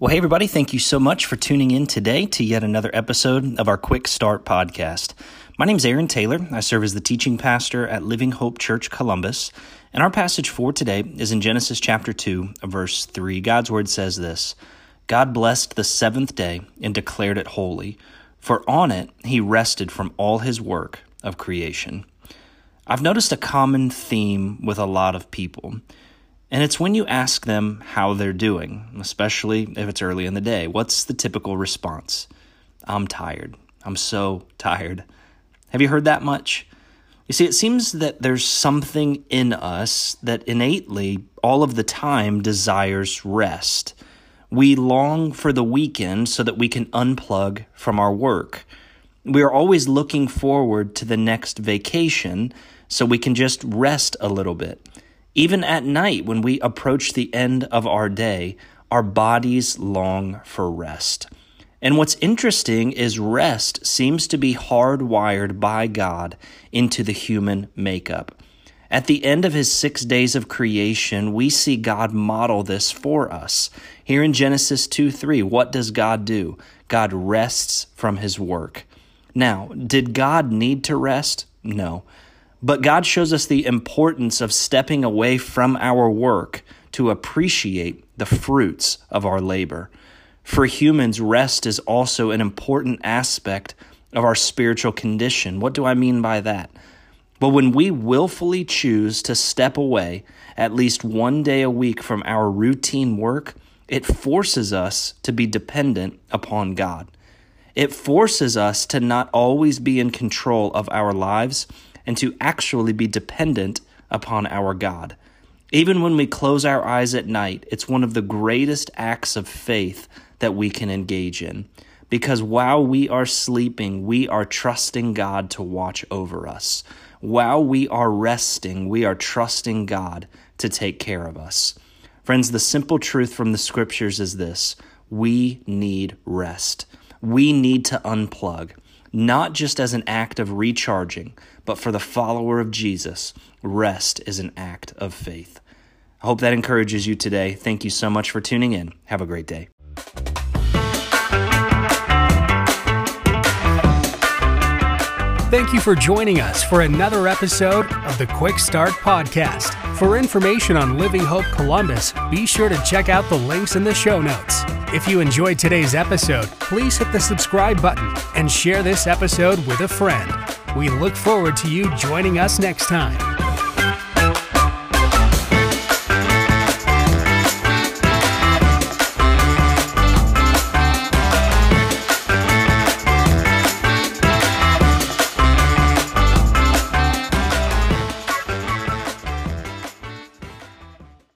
Well, hey, everybody, thank you so much for tuning in today to yet another episode of our Quick Start podcast. My name is Aaron Taylor. I serve as the teaching pastor at Living Hope Church Columbus. And our passage for today is in Genesis chapter 2, verse 3. God's word says this God blessed the seventh day and declared it holy, for on it he rested from all his work of creation. I've noticed a common theme with a lot of people. And it's when you ask them how they're doing, especially if it's early in the day. What's the typical response? I'm tired. I'm so tired. Have you heard that much? You see, it seems that there's something in us that innately, all of the time, desires rest. We long for the weekend so that we can unplug from our work. We are always looking forward to the next vacation so we can just rest a little bit. Even at night, when we approach the end of our day, our bodies long for rest. And what's interesting is rest seems to be hardwired by God into the human makeup. At the end of his six days of creation, we see God model this for us. Here in Genesis 2 3, what does God do? God rests from his work. Now, did God need to rest? No. But God shows us the importance of stepping away from our work to appreciate the fruits of our labor. For humans, rest is also an important aspect of our spiritual condition. What do I mean by that? Well, when we willfully choose to step away at least one day a week from our routine work, it forces us to be dependent upon God. It forces us to not always be in control of our lives and to actually be dependent upon our God. Even when we close our eyes at night, it's one of the greatest acts of faith that we can engage in. Because while we are sleeping, we are trusting God to watch over us. While we are resting, we are trusting God to take care of us. Friends, the simple truth from the scriptures is this we need rest. We need to unplug not just as an act of recharging, but for the follower of Jesus, rest is an act of faith. I hope that encourages you today. Thank you so much for tuning in. Have a great day. Thank you for joining us for another episode of the Quick Start Podcast. For information on Living Hope Columbus, be sure to check out the links in the show notes. If you enjoyed today's episode, please hit the subscribe button and share this episode with a friend. We look forward to you joining us next time.